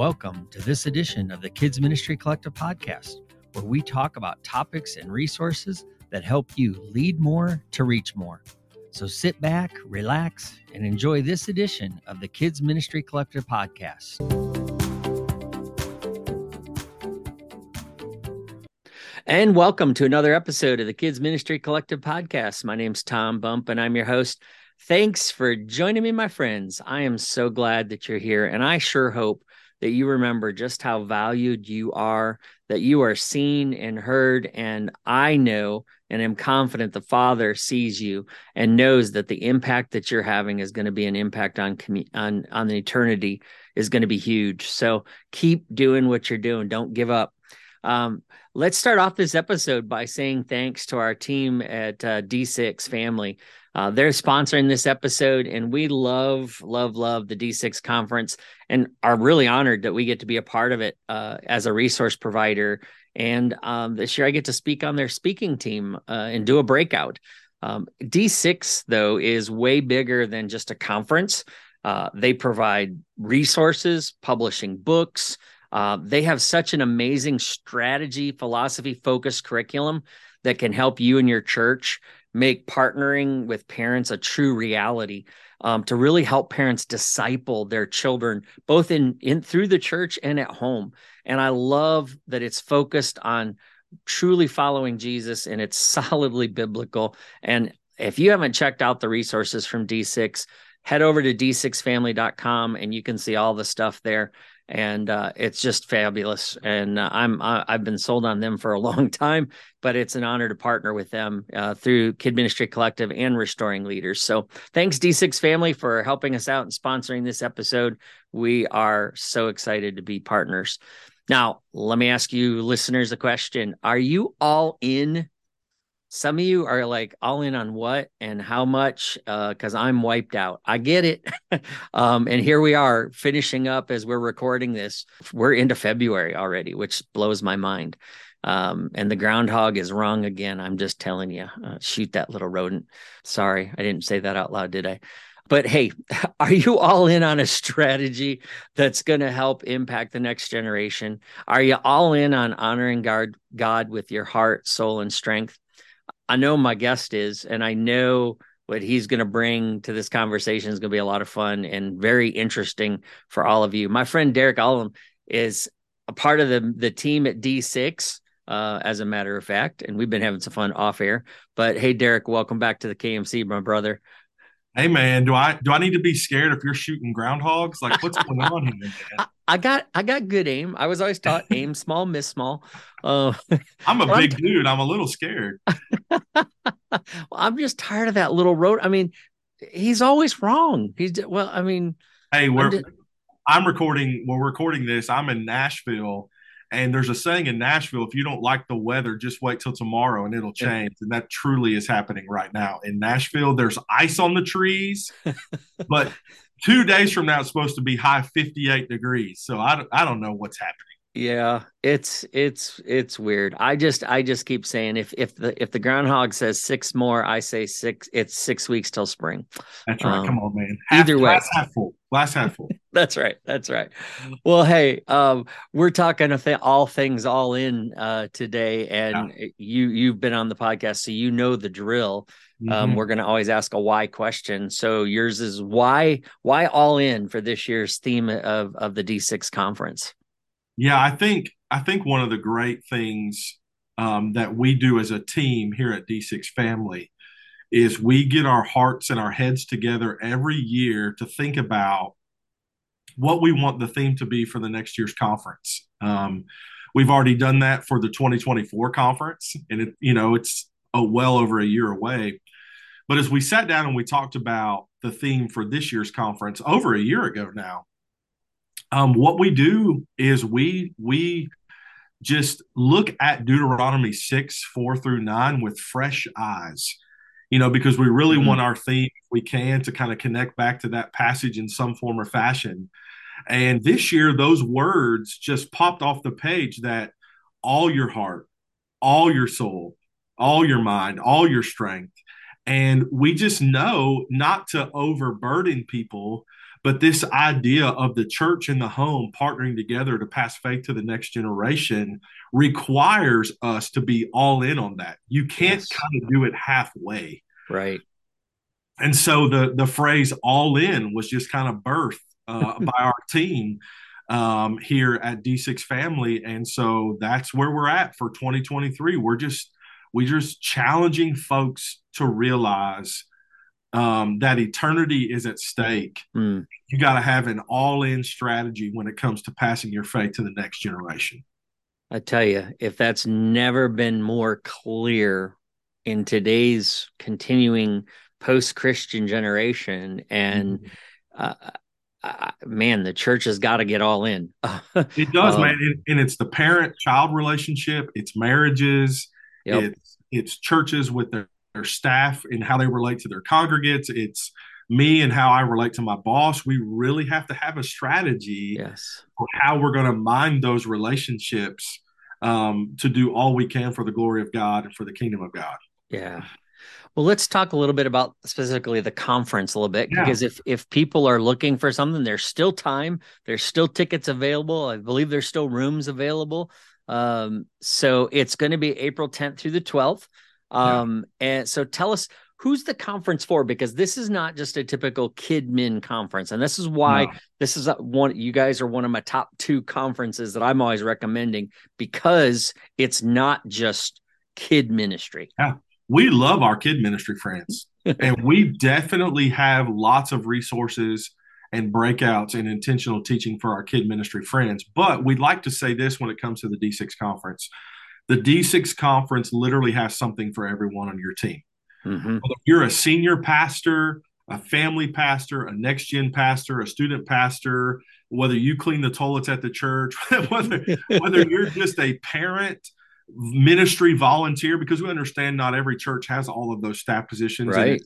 Welcome to this edition of the Kids Ministry Collective podcast, where we talk about topics and resources that help you lead more to reach more. So sit back, relax, and enjoy this edition of the Kids Ministry Collective podcast. And welcome to another episode of the Kids Ministry Collective podcast. My name's Tom Bump, and I'm your host. Thanks for joining me, my friends. I am so glad that you're here, and I sure hope that you remember just how valued you are, that you are seen and heard. And I know and am confident the Father sees you and knows that the impact that you're having is going to be an impact on on on the eternity is going to be huge. So keep doing what you're doing. Don't give up. Um, let's start off this episode by saying thanks to our team at uh, D6 Family. Uh, they're sponsoring this episode, and we love, love, love the D6 conference and are really honored that we get to be a part of it uh, as a resource provider. And um, this year I get to speak on their speaking team uh, and do a breakout. Um, D6, though, is way bigger than just a conference. Uh, they provide resources, publishing books. Uh, they have such an amazing strategy, philosophy focused curriculum that can help you and your church make partnering with parents a true reality um, to really help parents disciple their children both in in through the church and at home. And i love that it's focused on truly following jesus and it's solidly biblical. And if you haven't checked out the resources from d6 head over to d6family.com and you can see all the stuff there and uh, it's just fabulous. And uh, I'm I, have been sold on them for a long time, but it's an honor to partner with them uh, through Kid Ministry Collective and Restoring Leaders. So thanks D6 family for helping us out and sponsoring this episode. We are so excited to be partners. Now, let me ask you listeners a question: Are you all in some of you are like all in on what and how much because uh, i'm wiped out. I get it. Um, and here we are finishing up as we're recording this. We're into february already which blows my mind. Um, and the groundhog is wrong again i'm just telling you uh, shoot that little rodent. Sorry i didn't say that out loud did i? But hey are you all in on a strategy that's going to help impact the next generation? Are you all in on honoring god god with your heart soul and strength I know my guest is, and I know what he's going to bring to this conversation is going to be a lot of fun and very interesting for all of you. My friend Derek Ullum is a part of the the team at D6, uh, as a matter of fact, and we've been having some fun off air. But hey, Derek, welcome back to the KMC, my brother. Hey man, do I do I need to be scared if you're shooting groundhogs? Like what's going on here? I, I, got I got good aim. I was always taught aim small, miss small. Uh, I'm a big I'm dude. I'm a little scared. well, I'm just tired of that little road. I mean, he's always wrong. He's well. I mean, hey, we're I'm, just, I'm recording. We're recording this. I'm in Nashville, and there's a saying in Nashville: if you don't like the weather, just wait till tomorrow and it'll change. And that truly is happening right now in Nashville. There's ice on the trees, but two days from now it's supposed to be high 58 degrees. So I, I don't know what's happening. Yeah, it's it's it's weird. I just I just keep saying if if the if the groundhog says six more, I say six. It's six weeks till spring. That's right. Um, Come on, man. Half, either way, glass half full. Glass half full. That's right. That's right. Well, hey, um, we're talking all things all in uh, today, and yeah. you you've been on the podcast, so you know the drill. Um, mm-hmm. Um, we're going to always ask a why question. So yours is why why all in for this year's theme of of the D6 conference. Yeah, I think I think one of the great things um, that we do as a team here at D6 Family is we get our hearts and our heads together every year to think about what we want the theme to be for the next year's conference. Um, we've already done that for the 2024 conference, and it you know it's a well over a year away. But as we sat down and we talked about the theme for this year's conference over a year ago now, um, what we do is we we just look at Deuteronomy six four through nine with fresh eyes, you know, because we really mm-hmm. want our theme, if we can, to kind of connect back to that passage in some form or fashion. And this year, those words just popped off the page that all your heart, all your soul, all your mind, all your strength. And we just know not to overburden people But this idea of the church and the home partnering together to pass faith to the next generation requires us to be all in on that. You can't yes. kind of do it halfway. Right. And so the the phrase all in was just kind of birthed uh, by our team um, here at D6 Family. And so that's where we're at for 2023. We're just we're just challenging folks to realize um, that eternity is at stake. Mm. You got to have an all in strategy when it comes to passing your faith to the next generation. I tell you, if that's never been more clear in today's continuing post Christian generation, and mm-hmm. uh, uh, man, the church has got to get all in. it does, um, man, and, and it's the parent child relationship, it's marriages, yep. it's it's churches with their, their staff and how they relate to their congregates. It's me and how I relate to my boss. We really have to have a strategy yes. for how we're going to mind those relationships um, to do all we can for the glory of God and for the kingdom of God. Yeah. Well, let's talk a little bit about specifically the conference a little bit yeah. because if if people are looking for something, there's still time. There's still tickets available. I believe there's still rooms available. Um, so it's going to be April 10th through the 12th. Um, yeah. and so tell us who's the conference for because this is not just a typical KidMin conference and this is why no. this is one you guys are one of my top two conferences that i'm always recommending because it's not just kid ministry yeah we love our kid ministry friends and we definitely have lots of resources and breakouts and intentional teaching for our kid ministry friends. But we'd like to say this when it comes to the D6 conference. The D6 conference literally has something for everyone on your team. Mm-hmm. Whether you're a senior pastor, a family pastor, a next gen pastor, a student pastor, whether you clean the toilets at the church, whether whether you're just a parent, ministry volunteer, because we understand not every church has all of those staff positions. Right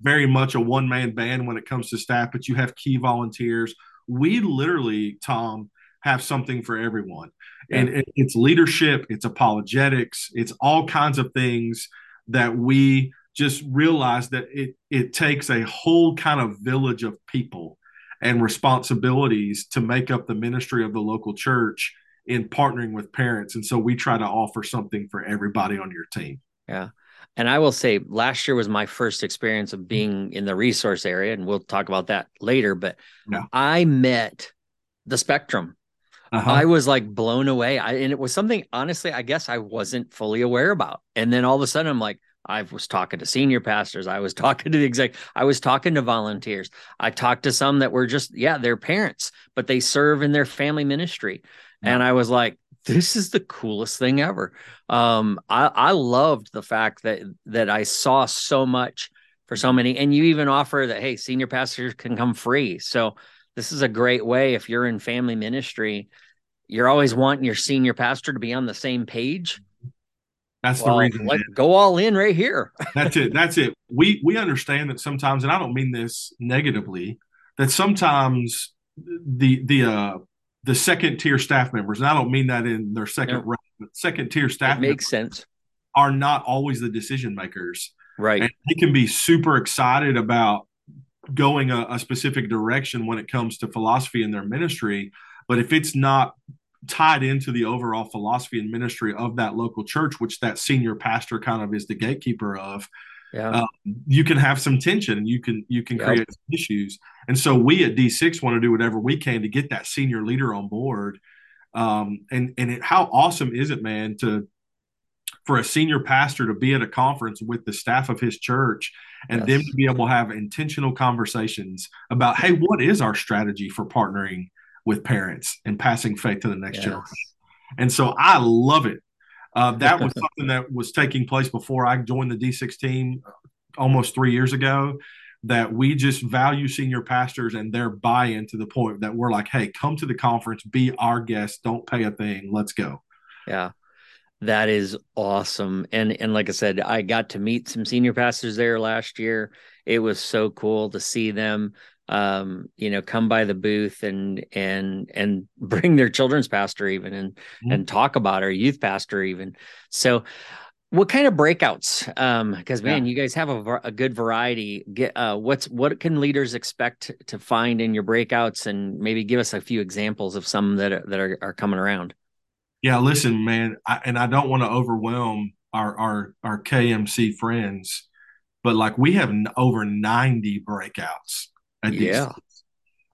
very much a one man band when it comes to staff, but you have key volunteers. We literally, Tom, have something for everyone. Yeah. And it's leadership, it's apologetics, it's all kinds of things that we just realize that it, it takes a whole kind of village of people and responsibilities to make up the ministry of the local church in partnering with parents. And so we try to offer something for everybody on your team. Yeah. And I will say, last year was my first experience of being in the resource area, and we'll talk about that later. But yeah. I met the spectrum. Uh-huh. I was like blown away. I, and it was something, honestly, I guess I wasn't fully aware about. And then all of a sudden, I'm like, I was talking to senior pastors. I was talking to the exec. I was talking to volunteers. I talked to some that were just, yeah, they're parents, but they serve in their family ministry. Yeah. And I was like, this is the coolest thing ever. Um, I, I loved the fact that that I saw so much for so many, and you even offer that hey, senior pastors can come free. So this is a great way if you're in family ministry, you're always wanting your senior pastor to be on the same page. That's well, the reason. Let, go all in right here. That's it. That's it. We we understand that sometimes, and I don't mean this negatively, that sometimes the the uh the second tier staff members, and I don't mean that in their second rank, but second tier staff makes sense, are not always the decision makers. Right. And they can be super excited about going a, a specific direction when it comes to philosophy in their ministry. But if it's not tied into the overall philosophy and ministry of that local church, which that senior pastor kind of is the gatekeeper of, yeah. Um, you can have some tension and you can you can yep. create issues. And so we at D6 want to do whatever we can to get that senior leader on board. Um, and and it, how awesome is it, man, to for a senior pastor to be at a conference with the staff of his church and yes. them to be able to have intentional conversations about, hey, what is our strategy for partnering with parents and passing faith to the next yes. generation? And so I love it uh, that was something that was taking place before I joined the D6 team almost three years ago. That we just value senior pastors and their buy in to the point that we're like, hey, come to the conference, be our guest, don't pay a thing, let's go. Yeah. That is awesome. And and like I said, I got to meet some senior pastors there last year. It was so cool to see them um, you know, come by the booth and and and bring their children's pastor even and mm-hmm. and talk about our youth pastor even. So what kind of breakouts um because man yeah. you guys have a, a good variety get uh what's what can leaders expect to find in your breakouts and maybe give us a few examples of some that are, that are, are coming around yeah listen man I, and i don't want to overwhelm our our our kmc friends but like we have over 90 breakouts yeah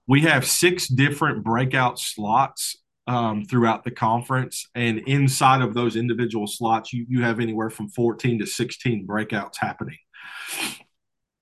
we have six different breakout slots um, throughout the conference. And inside of those individual slots, you, you have anywhere from 14 to 16 breakouts happening.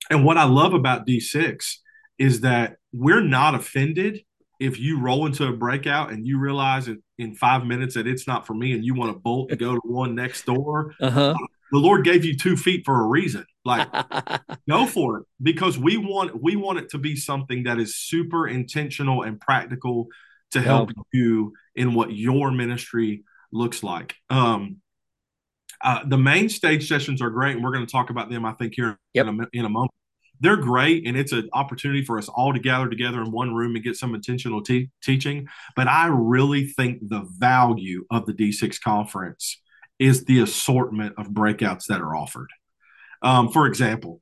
And what I love about D6 is that we're not offended if you roll into a breakout and you realize in five minutes that it's not for me and you want to bolt and go to one next door. Uh-huh. The Lord gave you two feet for a reason. Like, go for it because we want we want it to be something that is super intentional and practical to help yep. you in what your ministry looks like. Um, uh, the main stage sessions are great, and we're going to talk about them, I think, here yep. in, a, in a moment. They're great, and it's an opportunity for us all to gather together in one room and get some intentional te- teaching. But I really think the value of the D6 conference is the assortment of breakouts that are offered. Um, for example,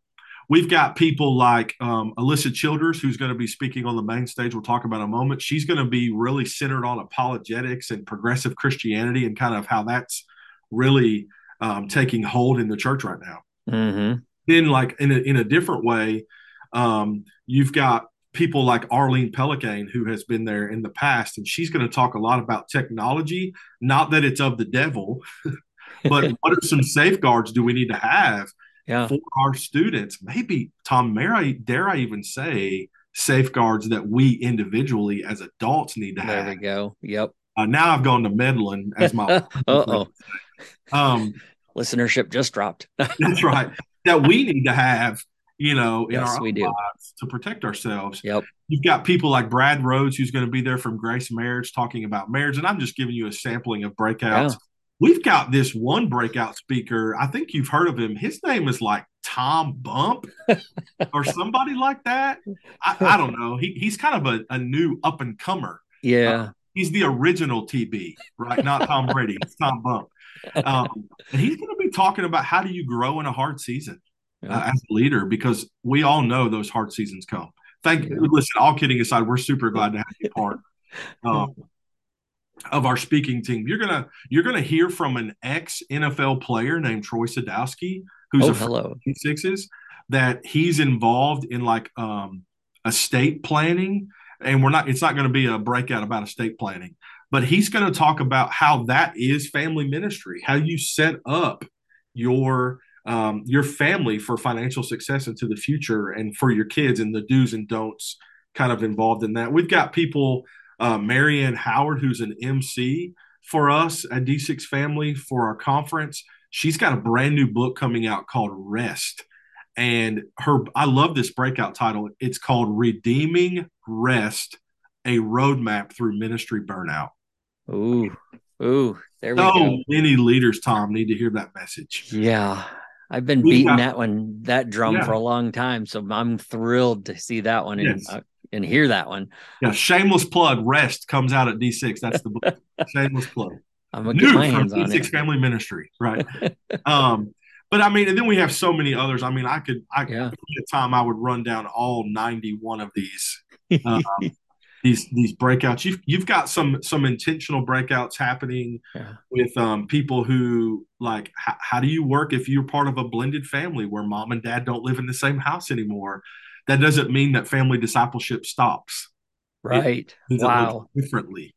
We've got people like um, Alisa Childers, who's going to be speaking on the main stage. We'll talk about in a moment. She's going to be really centered on apologetics and progressive Christianity and kind of how that's really um, taking hold in the church right now. Mm-hmm. Then, like in a, in a different way, um, you've got people like Arlene Pellicane, who has been there in the past, and she's going to talk a lot about technology. Not that it's of the devil, but what are some safeguards do we need to have yeah. for our students. Maybe Tom, may I, dare I even say safeguards that we individually as adults need to there have. There we go. Yep. Uh, now I've gone to meddling as my. oh. Um, listenership just dropped. that's right. That we need to have, you know, in yes, our we do. lives to protect ourselves. Yep. You've got people like Brad Rhodes, who's going to be there from Grace Marriage, talking about marriage, and I'm just giving you a sampling of breakouts. Yeah. We've got this one breakout speaker. I think you've heard of him. His name is like Tom Bump or somebody like that. I, I don't know. He, he's kind of a, a new up and comer. Yeah. Uh, he's the original TB, right? Not Tom Brady. It's Tom Bump. Um, and he's going to be talking about how do you grow in a hard season yeah. uh, as a leader because we all know those hard seasons come. Thank you. Listen, all kidding aside, we're super glad to have you part. Um, of our speaking team. You're gonna you're gonna hear from an ex NFL player named Troy Sadowski, who's oh, a hello sixes that he's involved in like um, estate planning, and we're not. It's not going to be a breakout about estate planning, but he's going to talk about how that is family ministry, how you set up your um, your family for financial success into the future, and for your kids, and the do's and don'ts kind of involved in that. We've got people uh, Marianne Howard, who's an MC for us at D6 Family for our conference. She's got a brand new book coming out called Rest. And her, I love this breakout title. It's called Redeeming Rest, a roadmap through ministry burnout. Ooh, ooh, there we so go. many leaders, Tom, need to hear that message. Yeah, I've been beating got, that one, that drum yeah. for a long time. So I'm thrilled to see that one. Yes. uh, and hear that one. Yeah, shameless plug. Rest comes out at D6. That's the book. shameless plug. I'm gonna New get my hands on D6. Family Ministry, right? um, but I mean, and then we have so many others. I mean, I could, I yeah. at time I would run down all 91 of these, um, these these breakouts. You've you've got some some intentional breakouts happening yeah. with um, people who like. H- how do you work if you're part of a blended family where mom and dad don't live in the same house anymore? that doesn't mean that family discipleship stops. Right. wow. Differently.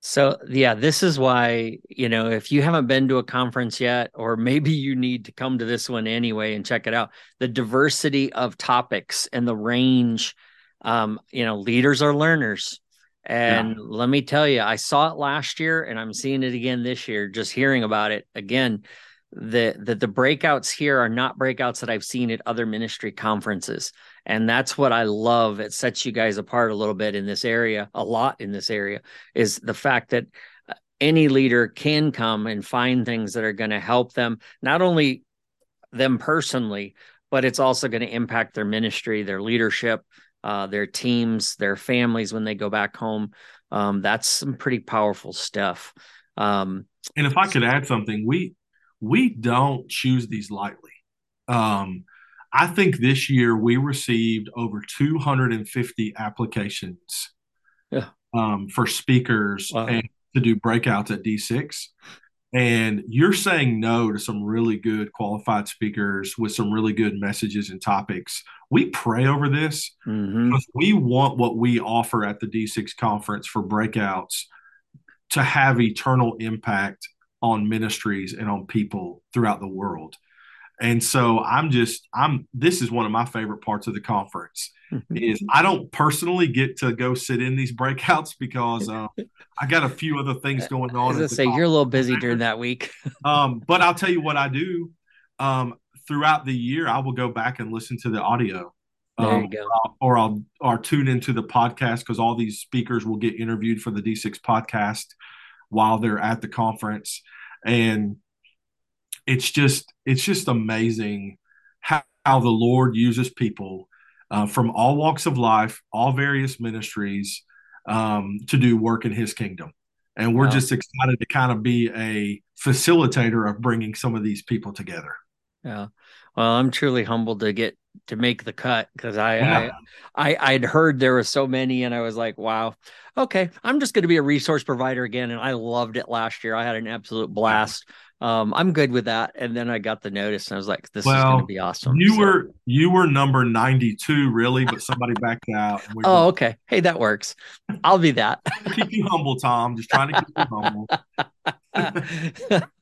So, yeah, this is why, you know, if you haven't been to a conference yet, or maybe you need to come to this one anyway and check it out, the diversity of topics and the range, um, you know, leaders are learners. And yeah. let me tell you, I saw it last year and I'm seeing it again this year, just hearing about it again that the, the breakouts here are not breakouts that I've seen at other ministry conferences. And that's what I love. It sets you guys apart a little bit in this area, a lot in this area, is the fact that uh, any leader can come and find things that are going to help them, not only them personally, but it's also going to impact their ministry, their leadership, uh, their teams, their families when they go back home. Um, that's some pretty powerful stuff. Um, and if I could add something, we we don't choose these lightly. Um, I think this year we received over 250 applications yeah. um, for speakers wow. and to do breakouts at D6. And you're saying no to some really good qualified speakers with some really good messages and topics. We pray over this mm-hmm. because we want what we offer at the D6 conference for breakouts to have eternal impact on ministries and on people throughout the world. And so I'm just I'm this is one of my favorite parts of the conference is I don't personally get to go sit in these breakouts because um, I got a few other things going on. I was say you're a little busy during that week. um, but I'll tell you what I do. Um, throughout the year, I will go back and listen to the audio. There um, you go. Or I'll or tune into the podcast because all these speakers will get interviewed for the D6 podcast while they're at the conference, and it's just it's just amazing how, how the Lord uses people uh, from all walks of life, all various ministries um, to do work in His kingdom. And we're wow. just excited to kind of be a facilitator of bringing some of these people together. Yeah. Well, I'm truly humbled to get to make the cut because I, yeah. I I I'd heard there were so many and I was like, wow, okay, I'm just going to be a resource provider again. And I loved it last year. I had an absolute blast um, I'm good with that. And then I got the notice and I was like, this well, is going to be awesome. You so. were, you were number 92 really, but somebody backed out. We oh, were... okay. Hey, that works. I'll be that. keep you humble, Tom. Just trying to keep you humble.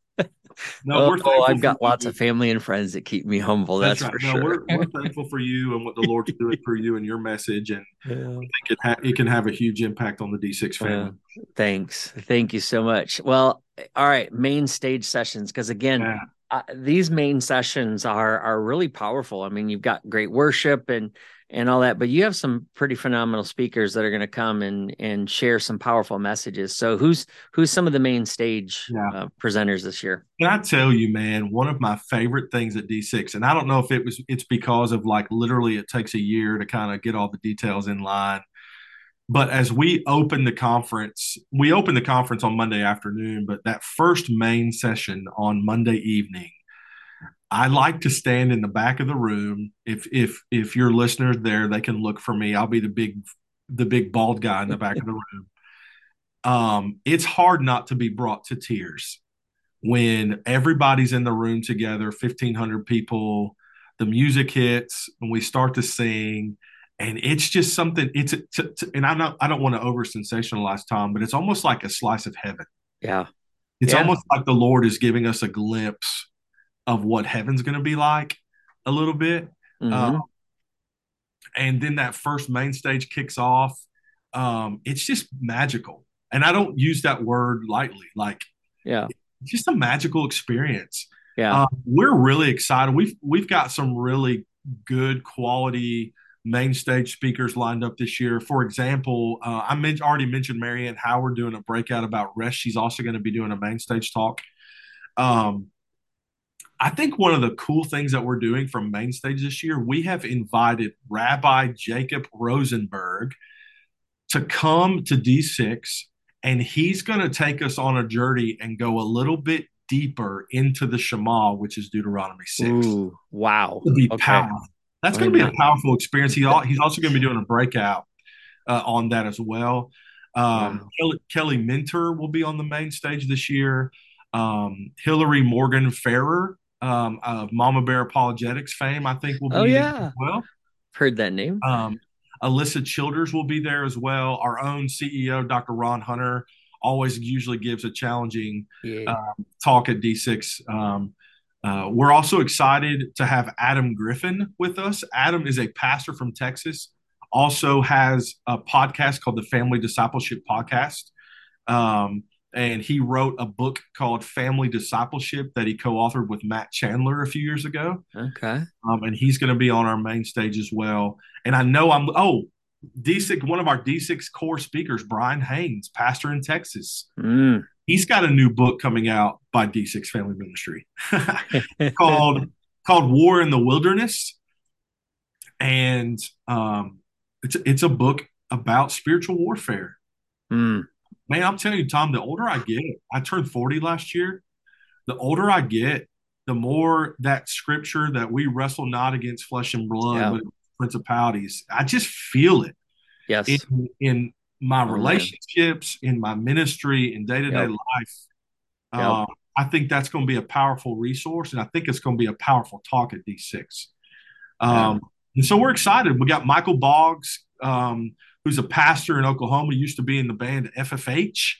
no, oh, oh I've got lots you. of family and friends that keep me humble. That's, that's right. for no, sure. We're, we're, thankful for you and what the Lord's doing for you and your message, and yeah. I think it, ha- it, can have a huge impact on the D6 family. Yeah. Thanks, thank you so much. Well, all right, main stage sessions because again, yeah. uh, these main sessions are are really powerful. I mean, you've got great worship and and all that, but you have some pretty phenomenal speakers that are going to come and and share some powerful messages. So who's who's some of the main stage yeah. uh, presenters this year? Can I tell you, man, one of my favorite things at D6, and I don't know if it was it's because of like literally it takes a year to kind of get all the details in line but as we open the conference, we open the conference on Monday afternoon, but that first main session on Monday evening, I like to stand in the back of the room. If if if your listeners there, they can look for me. I'll be the big the big bald guy in the back of the room. Um, it's hard not to be brought to tears when everybody's in the room together, fifteen hundred people. The music hits, and we start to sing and it's just something it's and i don't i don't want to over sensationalize tom but it's almost like a slice of heaven yeah it's yeah. almost like the lord is giving us a glimpse of what heaven's going to be like a little bit mm-hmm. um, and then that first main stage kicks off um, it's just magical and i don't use that word lightly like yeah just a magical experience yeah uh, we're really excited we've we've got some really good quality main stage speakers lined up this year. For example, uh, I men- already mentioned Marianne Howard doing a breakout about rest. She's also going to be doing a main stage talk. Um, I think one of the cool things that we're doing from main stage this year, we have invited Rabbi Jacob Rosenberg to come to D6, and he's going to take us on a journey and go a little bit deeper into the Shema, which is Deuteronomy 6. Ooh, wow. be okay. powerful. That's going to be a powerful experience. He, he's also going to be doing a breakout uh, on that as well. Um, wow. Kelly, Kelly Minter will be on the main stage this year. Um, Hillary Morgan Ferrer um, of Mama Bear Apologetics fame, I think, will be oh, yeah. well. Heard that name. Um, Alisa Childers will be there as well. Our own CEO, Dr. Ron Hunter, always usually gives a challenging yeah. uh, talk at D6. Um, uh, we're also excited to have Adam Griffin with us. Adam is a pastor from Texas, also has a podcast called the Family Discipleship Podcast. Um, and he wrote a book called Family Discipleship that he co-authored with Matt Chandler a few years ago. Okay. Um, and he's going to be on our main stage as well. And I know I'm oh D6 one of our D6 core speakers, Brian Haynes, pastor in Texas. Mm he's got a new book coming out by D6 Family Ministry called called War in the Wilderness, and um, it's it's a book about spiritual warfare. Mm. Man, I'm telling you, Tom, the older I get, I turned 40 last year. the older I get, the more that scripture that we wrestle not against flesh and blood, yeah. but principalities, I just feel it. Yes. In, in my oh, relationships, man. in my ministry, in day to day life. Yep. Um, I think that's going to be a powerful resource, and I think it's going to be a powerful talk at D6. Um, yeah. And so we're excited. We got Michael Boggs, um, who's a pastor in Oklahoma, used to be in the band FFH.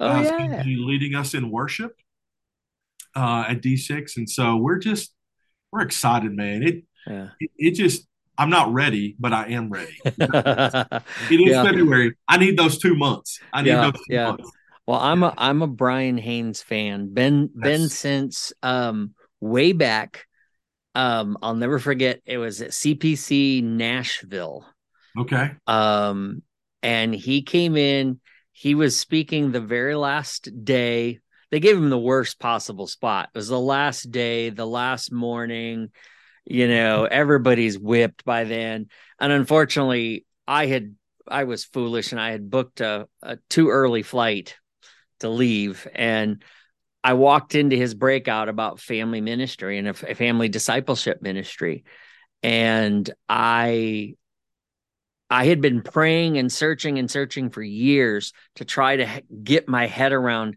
Oh, uh, yeah. leading us in worship uh, at D6. And so we're just, we're excited, man. It, yeah. it, it just, I'm not ready, but I am ready. it is yeah. February. I need those two months. I need yeah, those two yeah. months. Well, I'm a I'm a Brian Haynes fan. Been yes. been since um way back. Um, I'll never forget. It was at CPC Nashville. Okay. Um, and he came in. He was speaking the very last day. They gave him the worst possible spot. It was the last day, the last morning you know everybody's whipped by then and unfortunately i had i was foolish and i had booked a, a too early flight to leave and i walked into his breakout about family ministry and a, a family discipleship ministry and i I had been praying and searching and searching for years to try to get my head around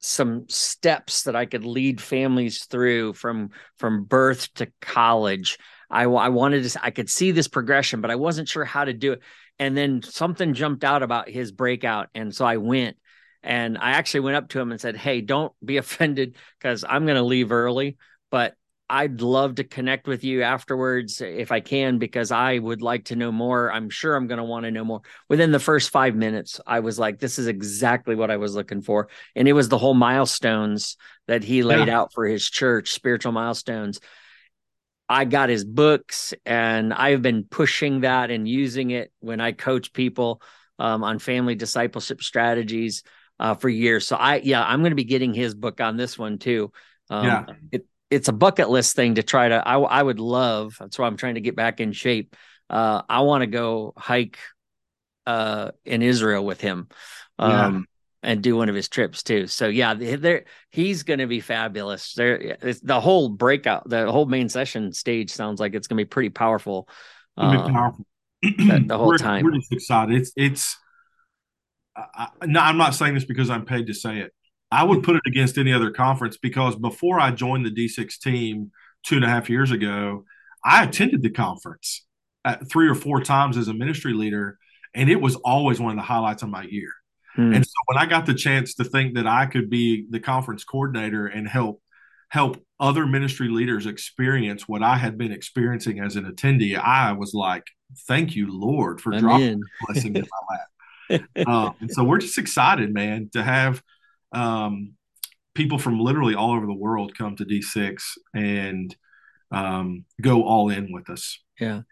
some steps that I could lead families through from from birth to college. I, I wanted to I could see this progression, but I wasn't sure how to do it. And then something jumped out about his breakout, and so I went. And I actually went up to him and said, "Hey, don't be offended because I'm going to leave early, but I'd love to connect with you afterwards if I can, because I would like to know more. I'm sure I'm going to want to know more. Within the first five minutes, I was like, this is exactly what I was looking for. And it was the whole milestones that he laid yeah. out for his church, spiritual milestones. I got his books and I've been pushing that and using it when I coach people um, on family discipleship strategies uh, for years. So I, yeah, I'm going to be getting his book on this one too. Um, yeah. It, it's a bucket list thing to try to I, I would love that's why i'm trying to get back in shape uh, i want to go hike uh, in israel with him um, yeah. and do one of his trips too so yeah there he's going to be fabulous there the whole breakout the whole main session stage sounds like it's going to be pretty powerful, uh, powerful. the, the, whole we're, time we're just excited it's it's I, no, I'm not saying this because I'm paid to say it. I would put it against any other conference because before I joined the D6 team two and a half years ago, I attended the conference three or four times as a ministry leader, and it was always one of the highlights of my year. Hmm. And so when I got the chance to think that I could be the conference coordinator and help help other ministry leaders experience what I had been experiencing as an attendee, I was like, "Thank you, Lord, for I'm dropping in. blessing in my lap." uh, and so we're just excited, man, to have um, people from literally all over the world come to D6 and um, go all in with us. Yeah.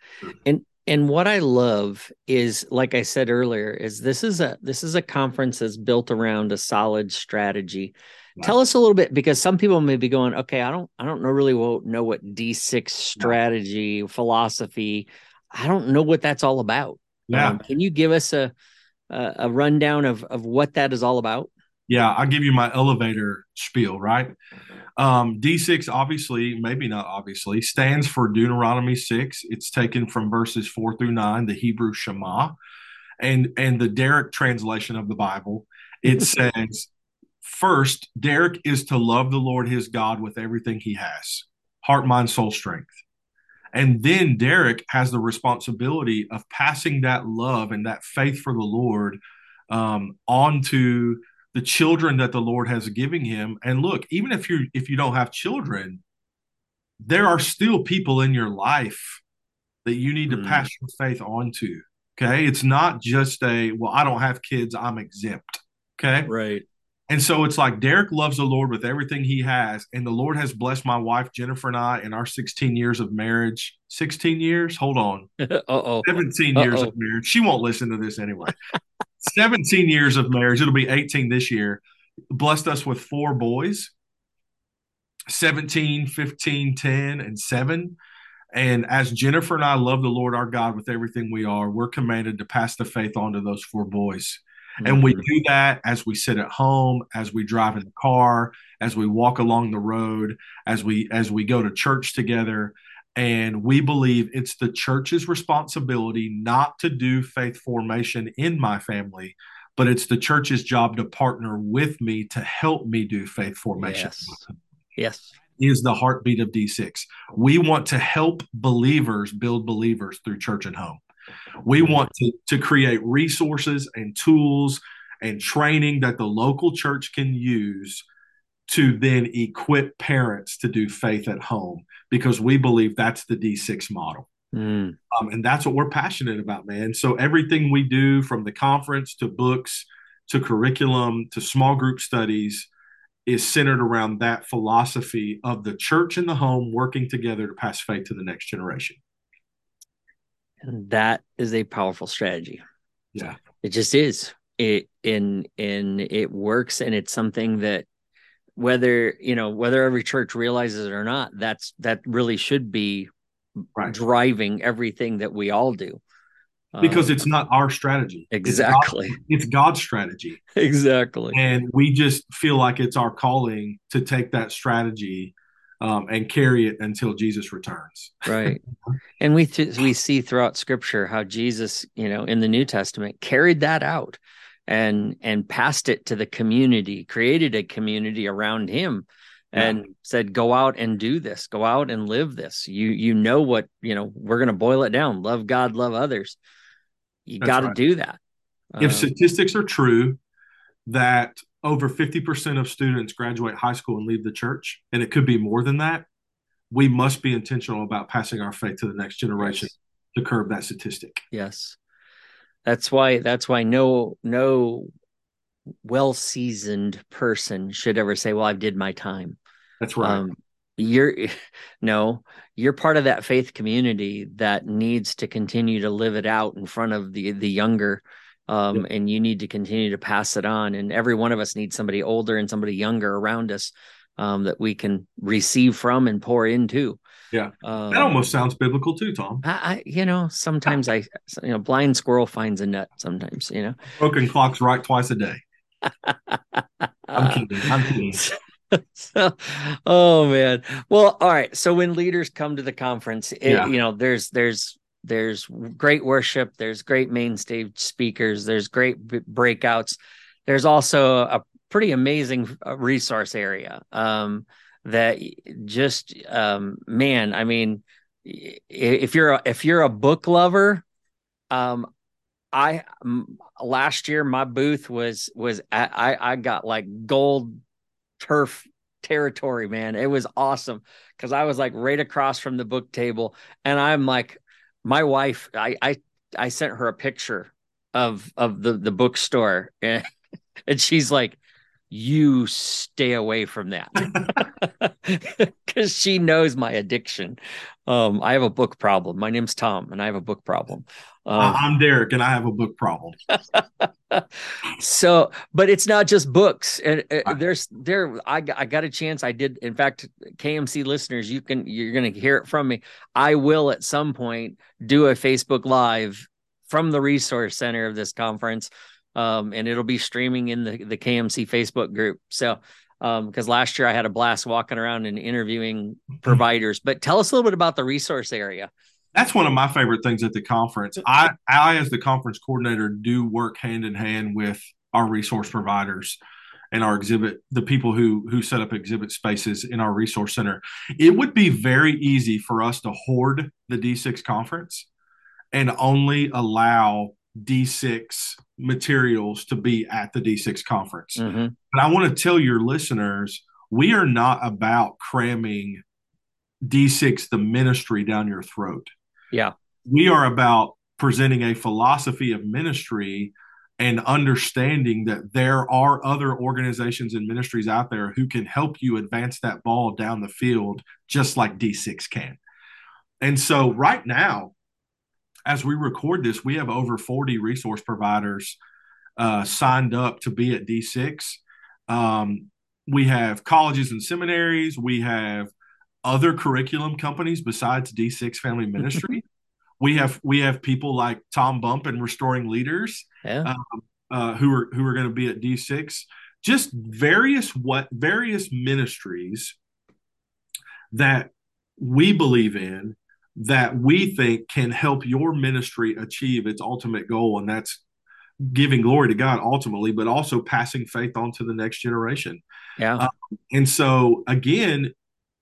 And and what I love is like I said earlier is this is a this is a conference that's built around a solid strategy. Wow. Tell us a little bit because some people may be going, okay, I don't I don't know really know what D6 strategy, philosophy, I don't know what that's all about. Yeah. Um, can you give us a a rundown of of what that is all about? Yeah, I'll give you my elevator spiel, right? Um, D6, obviously, maybe not obviously, stands for Deuteronomy 6. It's taken from verses 4 through 9, the Hebrew Shema. And, and the Derek translation of the Bible, it says, First, Derek is to love the Lord his God with everything he has heart, mind, soul, strength. And then Derek has the responsibility of passing that love and that faith for the Lord um, onto the children that the Lord has given him. And look, even if you if you don't have children, there are still people in your life that you need to mm. pass your faith on to. Okay. It's not just a, well, I don't have kids, I'm exempt. Okay. Right. And so it's like Derek loves the Lord with everything he has. And the Lord has blessed my wife, Jennifer, and I in our 16 years of marriage. 16 years? Hold on. Uh oh. 17 Uh-oh. years of marriage. She won't listen to this anyway. 17 years of marriage. It'll be 18 this year. Blessed us with four boys 17, 15, 10, and 7. And as Jennifer and I love the Lord our God with everything we are, we're commanded to pass the faith on to those four boys. Mm-hmm. And we mm-hmm. do that as we sit at home, as we drive in the car, as we walk along the road, as we as we go to church together. And we believe it's the church's responsibility not to do faith formation in my family, but it's the church's job to partner with me to help me do faith formation. Yes. Yes. Is the heartbeat of D6. We want to help believers build believers through church and home. We want to, to create resources and tools and training that the local church can use to then equip parents to do faith at home because we believe that's the D6 model. Mm. Um, and that's what we're passionate about, man. So everything we do from the conference to books to curriculum to small group studies is centered around that philosophy of the church and the home working together to pass faith to the next generation. And that is a powerful strategy. Yeah. It just is. It in in it works and it's something that whether you know whether every church realizes it or not that's that really should be right. driving everything that we all do because um, it's not our strategy exactly it's, it's god's strategy exactly and we just feel like it's our calling to take that strategy um, and carry it until Jesus returns. right. And we th- we see throughout Scripture how Jesus, you know, in the New Testament, carried that out and and passed it to the community, created a community around him, and yeah. said, "Go out and do this. Go out and live this. You you know what you know. We're going to boil it down. Love God, love others. You got to right. do that." If um, statistics are true, that over 50% of students graduate high school and leave the church, and it could be more than that, we must be intentional about passing our faith to the next generation yes. to curb that statistic. Yes. That's why that's why no no well-seasoned person should ever say, "Well, I've did my time." That's right. Um, you're no, you're part of that faith community that needs to continue to live it out in front of the the younger um, and you need to continue to pass it on. And every one of us needs somebody older and somebody younger around us um, that we can receive from and pour into. Yeah, um, that almost sounds biblical too, Tom. I, I, you know, sometimes I, you know, blind squirrel finds a nut. Sometimes, you know, broken clocks right twice a day. I'm kidding. I'm kidding. so, oh man. Well, all right. So when leaders come to the conference, it, yeah. you know, there's there's there's great worship there's great main stage speakers there's great b- breakouts there's also a pretty amazing uh, resource area um, that just um, man i mean if you're a, if you're a book lover um, i last year my booth was was I I got like gold turf territory man. It was awesome because i was like right across from the book table and i'm like my wife, I I I sent her a picture of of the the bookstore, and, and she's like, "You stay away from that," because she knows my addiction. Um, I have a book problem. My name's Tom, and I have a book problem. Um, I'm Derek, and I have a book problem. so, but it's not just books. And uh, there's there, I I got a chance. I did, in fact, KMC listeners, you can you're going to hear it from me. I will at some point do a Facebook Live from the resource center of this conference, um, and it'll be streaming in the the KMC Facebook group. So because um, last year I had a blast walking around and interviewing mm-hmm. providers. But tell us a little bit about the resource area that's one of my favorite things at the conference. I, I, as the conference coordinator, do work hand in hand with our resource providers and our exhibit, the people who who set up exhibit spaces in our resource center. It would be very easy for us to hoard the D6 conference and only allow D6 materials to be at the D6 conference. Mm-hmm. But I want to tell your listeners, we are not about cramming D6 the ministry down your throat. Yeah. We are about presenting a philosophy of ministry and understanding that there are other organizations and ministries out there who can help you advance that ball down the field just like D6 can. And so, right now, as we record this, we have over 40 resource providers uh, signed up to be at D6. Um, we have colleges and seminaries, we have other curriculum companies besides D6 Family Ministry. we have we have people like Tom Bump and Restoring Leaders. Yeah. Um, uh, who are who are going to be at D6, just various what various ministries that we believe in that we think can help your ministry achieve its ultimate goal, and that's giving glory to God ultimately, but also passing faith on to the next generation. Yeah. Uh, and so again,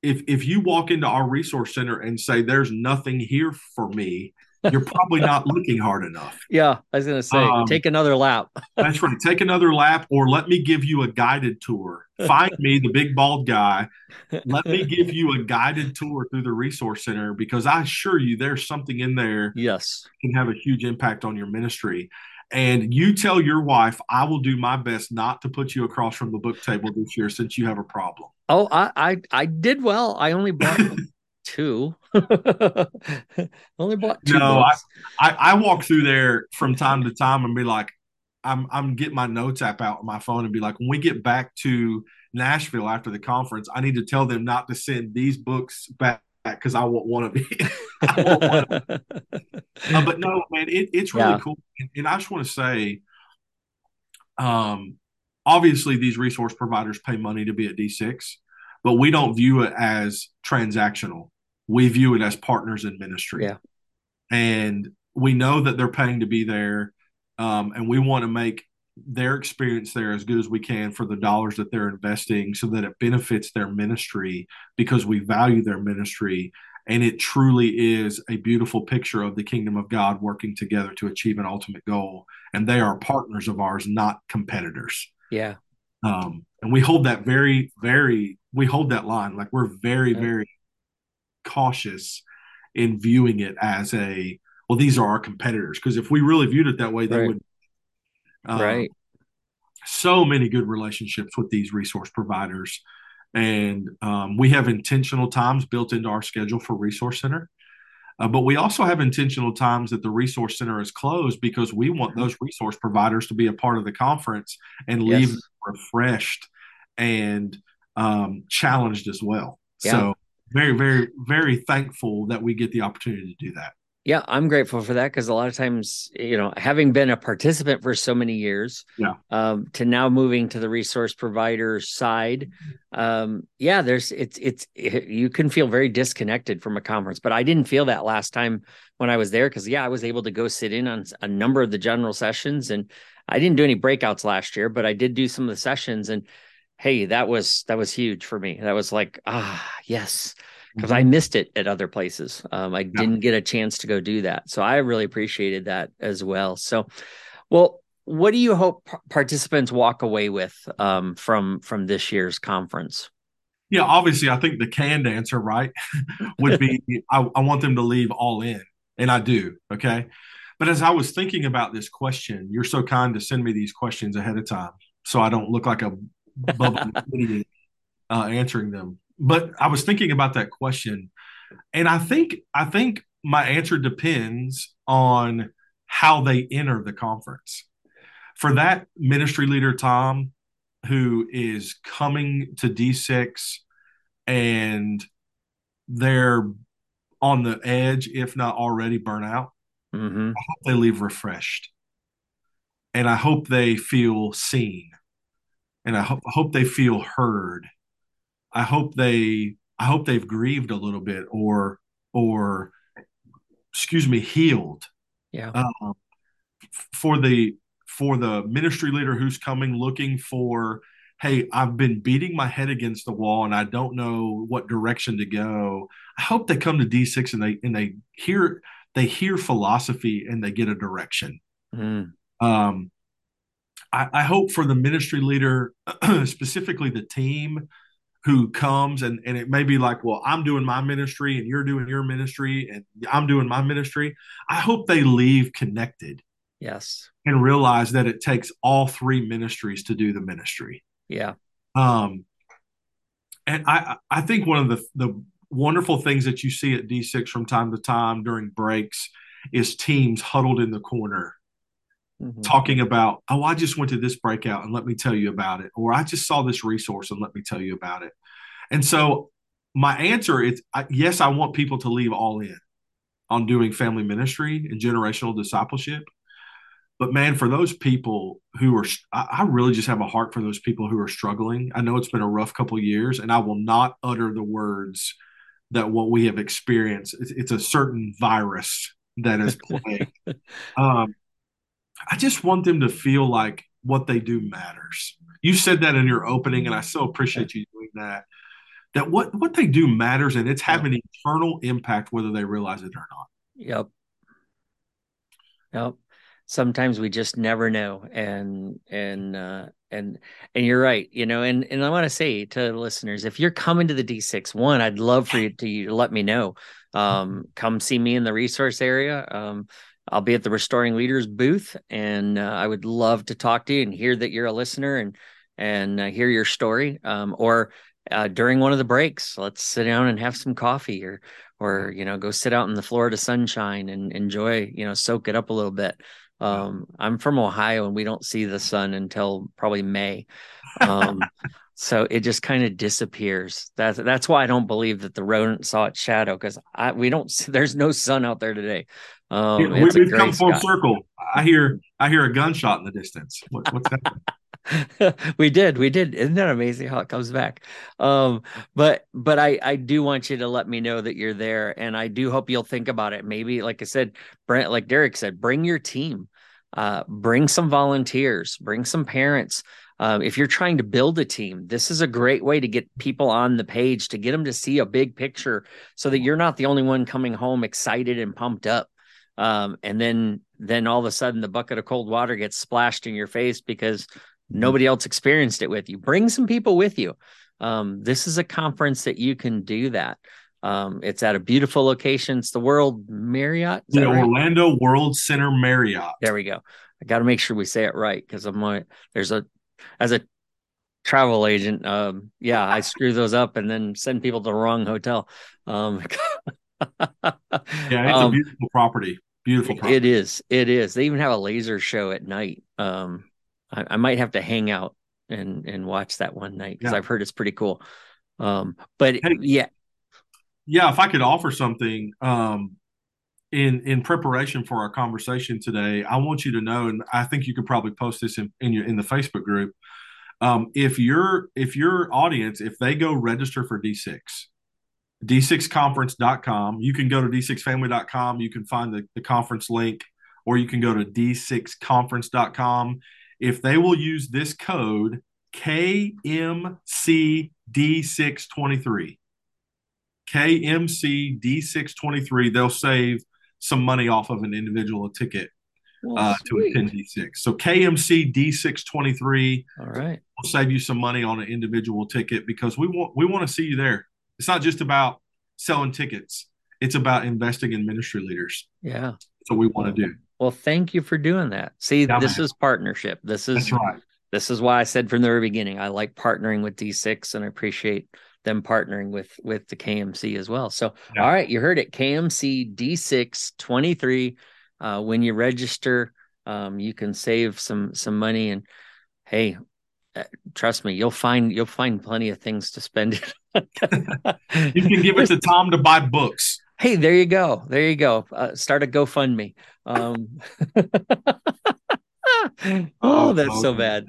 if if you walk into our resource center and say there's nothing here for me, you're probably not looking hard enough. Yeah, I was going to say, um, take another lap. that's right. Take another lap, or let me give you a guided tour. Find me, the big bald guy. Let me give you a guided tour through the resource center because I assure you, there's something in there. Yes, can have a huge impact on your ministry. And you tell your wife, I will do my best not to put you across from the book table this year since you have a problem. Oh, I I, I did well. I only bought two. only bought two. No, I, I, I walk through there from time to time and be like, I'm I'm getting my notes app out on my phone and be like, when we get back to Nashville after the conference, I need to tell them not to send these books back because I want one of it. uh, but no, man, it, it's really yeah. cool. And, and, I just want to say, um, obviously these resource providers pay money to be at D6, but we don't view it as transactional. We view it as partners in ministry. Yeah. And we know that they're paying to be there. Um, and we want to make their experience there as good as we can for the dollars that they're investing so that it benefits their ministry because we value their ministry and it truly is a beautiful picture of the kingdom of God working together to achieve an ultimate goal and they are partners of ours not competitors yeah um, and we hold that very very we hold that line like we're very right. very cautious in viewing it as a well these are our competitors because if we really viewed it that way they right. would um, right. So many good relationships with these resource providers. And um, we have intentional times built into our schedule for Resource Center. Uh, but we also have intentional times that the resource center is closed because we want those resource providers to be a part of the conference and leave yes. refreshed and um, challenged as well. Yeah. So very, very, very thankful that we get the opportunity to do that. Yeah, I'm grateful for that because a lot of times, you know, having been a participant for so many years, yeah, um, to now moving to the resource provider side, um, yeah, there's it's it's it, you can feel very disconnected from a conference, but I didn't feel that last time when I was there because yeah, I was able to go sit in on a number of the general sessions, and I didn't do any breakouts last year, but I did do some of the sessions, and hey, that was that was huge for me. That was like ah yes because I mm-hmm. missed it at other places. Um, I yeah. didn't get a chance to go do that. So I really appreciated that as well. So, well, what do you hope participants walk away with um, from from this year's conference? Yeah, obviously, I think the canned answer, right, would be I, I want them to leave all in, and I do. Okay, but as I was thinking about this question, you're so kind to send me these questions ahead of time, so I don't look like a bubble uh, answering them but I was thinking about that question, and I think I think my answer depends on how they enter the conference. For that ministry leader, Tom, who is coming to D6 and they're on the edge, if not already burnt out, mm-hmm. I hope they leave refreshed. And I hope they feel seen. And I hope, I hope they feel heard I hope they I hope they've grieved a little bit or or excuse me healed. Yeah. Um, for the for the ministry leader who's coming looking for hey i've been beating my head against the wall and i don't know what direction to go i hope they come to d6 and they and they hear they hear philosophy and they get a direction mm. um I, I hope for the ministry leader specifically the team who comes and, and it may be like, well, I'm doing my ministry and you're doing your ministry and I'm doing my ministry. I hope they leave connected. Yes. And realize that it takes all three ministries to do the ministry. Yeah. Um, and I, I think one of the, the wonderful things that you see at D6 from time to time during breaks is teams huddled in the corner mm-hmm. talking about, oh, I just went to this breakout and let me tell you about it, or I just saw this resource and let me tell you about it. And so my answer is yes, I want people to leave all in on doing family ministry and generational discipleship. but man, for those people who are, I really just have a heart for those people who are struggling. I know it's been a rough couple years, and I will not utter the words that what we have experienced. It's, it's a certain virus that is plagued. um, I just want them to feel like what they do matters. You said that in your opening, and I so appreciate you doing that. That what what they do matters, and it's having an eternal impact whether they realize it or not. Yep. Yep. Sometimes we just never know, and and uh, and and you're right. You know, and and I want to say to listeners, if you're coming to the D6 one, I'd love for you to, you to let me know. Um, come see me in the resource area. Um, I'll be at the Restoring Leaders booth, and uh, I would love to talk to you and hear that you're a listener and and uh, hear your story. Um, or uh, during one of the breaks, let's sit down and have some coffee, or or you know go sit out in the Florida sunshine and enjoy, you know, soak it up a little bit. Um, I'm from Ohio, and we don't see the sun until probably May. Um, so it just kind of disappears. That's that's why I don't believe that the rodent saw its shadow because I we don't. There's no sun out there today. Um, we, have come full sky. circle. I hear I hear a gunshot in the distance. What, what's happening? we did, we did. Isn't that amazing how it comes back? Um, but but I I do want you to let me know that you're there, and I do hope you'll think about it. Maybe, like I said, Brent, like Derek said, bring your team, uh, bring some volunteers, bring some parents. Uh, if you're trying to build a team, this is a great way to get people on the page to get them to see a big picture, so that you're not the only one coming home excited and pumped up. Um, and then then all of a sudden the bucket of cold water gets splashed in your face because mm-hmm. nobody else experienced it with you. Bring some people with you. Um, this is a conference that you can do that. Um, it's at a beautiful location. It's the world marriott the right? orlando world center marriott. There we go. I got to make sure we say it right because i'm like there's a as a travel agent um, yeah i screw those up and then send people to the wrong hotel um, yeah it's a um, beautiful property Beautiful. Property. It is. It is. They even have a laser show at night. Um, I, I might have to hang out and and watch that one night because yeah. I've heard it's pretty cool. Um, but hey, yeah, yeah. If I could offer something, um, in in preparation for our conversation today, I want you to know, and I think you could probably post this in, in your in the Facebook group. Um, if your if your audience, if they go register for D6, d6conference.com. You can go to d6family.com. You can find the, the conference link, or you can go to d6conference.com. If they will use this code KMCD623, KMCD623, they'll save some money off of an individual ticket uh, to attend D6. So KMC D623. All right. We'll save you some money on an individual ticket because we want we want to see you there. It's not just about selling tickets. It's about investing in ministry leaders. Yeah. So we want to do. Well, thank you for doing that. See, yeah, this man. is partnership. This is right. This is why I said from the very beginning, I like partnering with D6 and I appreciate them partnering with with the KMC as well. So, yeah. all right, you heard it. KMC D623. Uh, when you register, um, you can save some some money and hey, uh, trust me, you'll find you'll find plenty of things to spend it. you can give it to Tom to buy books. Hey, there you go. There you go. Uh, start a GoFundMe. Um, oh, that's so bad.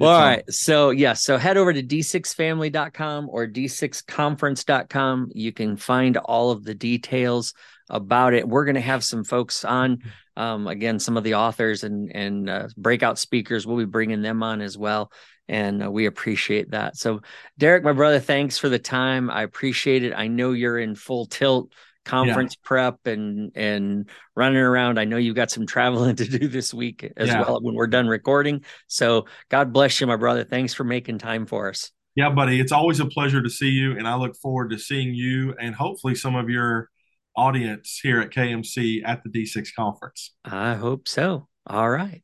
All right. So, yeah. So head over to d6family.com or d6conference.com. You can find all of the details about it. We're going to have some folks on, um, again, some of the authors and, and uh, breakout speakers. We'll be bringing them on as well and uh, we appreciate that. So, Derek, my brother, thanks for the time. I appreciate it. I know you're in full tilt conference yeah. prep and and running around. I know you've got some traveling to do this week as yeah. well when we're done recording. So, God bless you, my brother. Thanks for making time for us. Yeah, buddy. It's always a pleasure to see you, and I look forward to seeing you and hopefully some of your audience here at KMC at the D6 conference. I hope so. All right.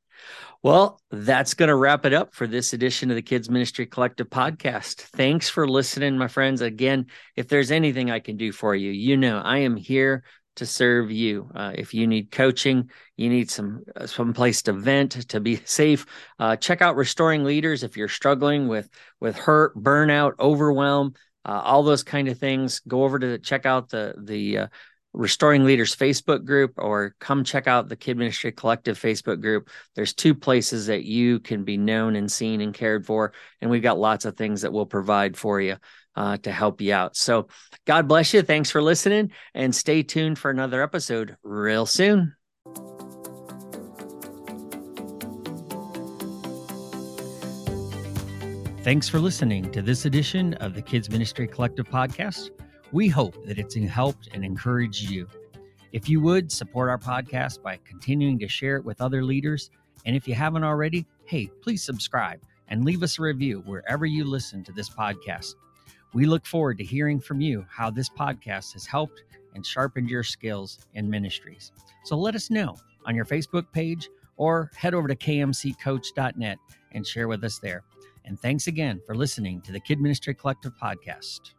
Well, that's going to wrap it up for this edition of the Kids Ministry Collective podcast. Thanks for listening, my friends. Again, if there's anything I can do for you, you know, I am here to serve you. Uh, if you need coaching, you need some uh, some place to vent, to be safe. Uh, check out Restoring Leaders if you're struggling with with hurt, burnout, overwhelm, uh, all those kind of things. Go over to check out the the uh, Restoring Leaders Facebook group or come check out the Kid Ministry Collective Facebook group. There's two places that you can be known and seen and cared for. And we've got lots of things that we'll provide for you uh, to help you out. So God bless you. Thanks for listening and stay tuned for another episode real soon. Thanks for listening to this edition of the Kids Ministry Collective podcast. We hope that it's helped and encouraged you. If you would support our podcast by continuing to share it with other leaders, and if you haven't already, hey, please subscribe and leave us a review wherever you listen to this podcast. We look forward to hearing from you how this podcast has helped and sharpened your skills in ministries. So let us know on your Facebook page or head over to kmccoach.net and share with us there. And thanks again for listening to the Kid Ministry Collective podcast.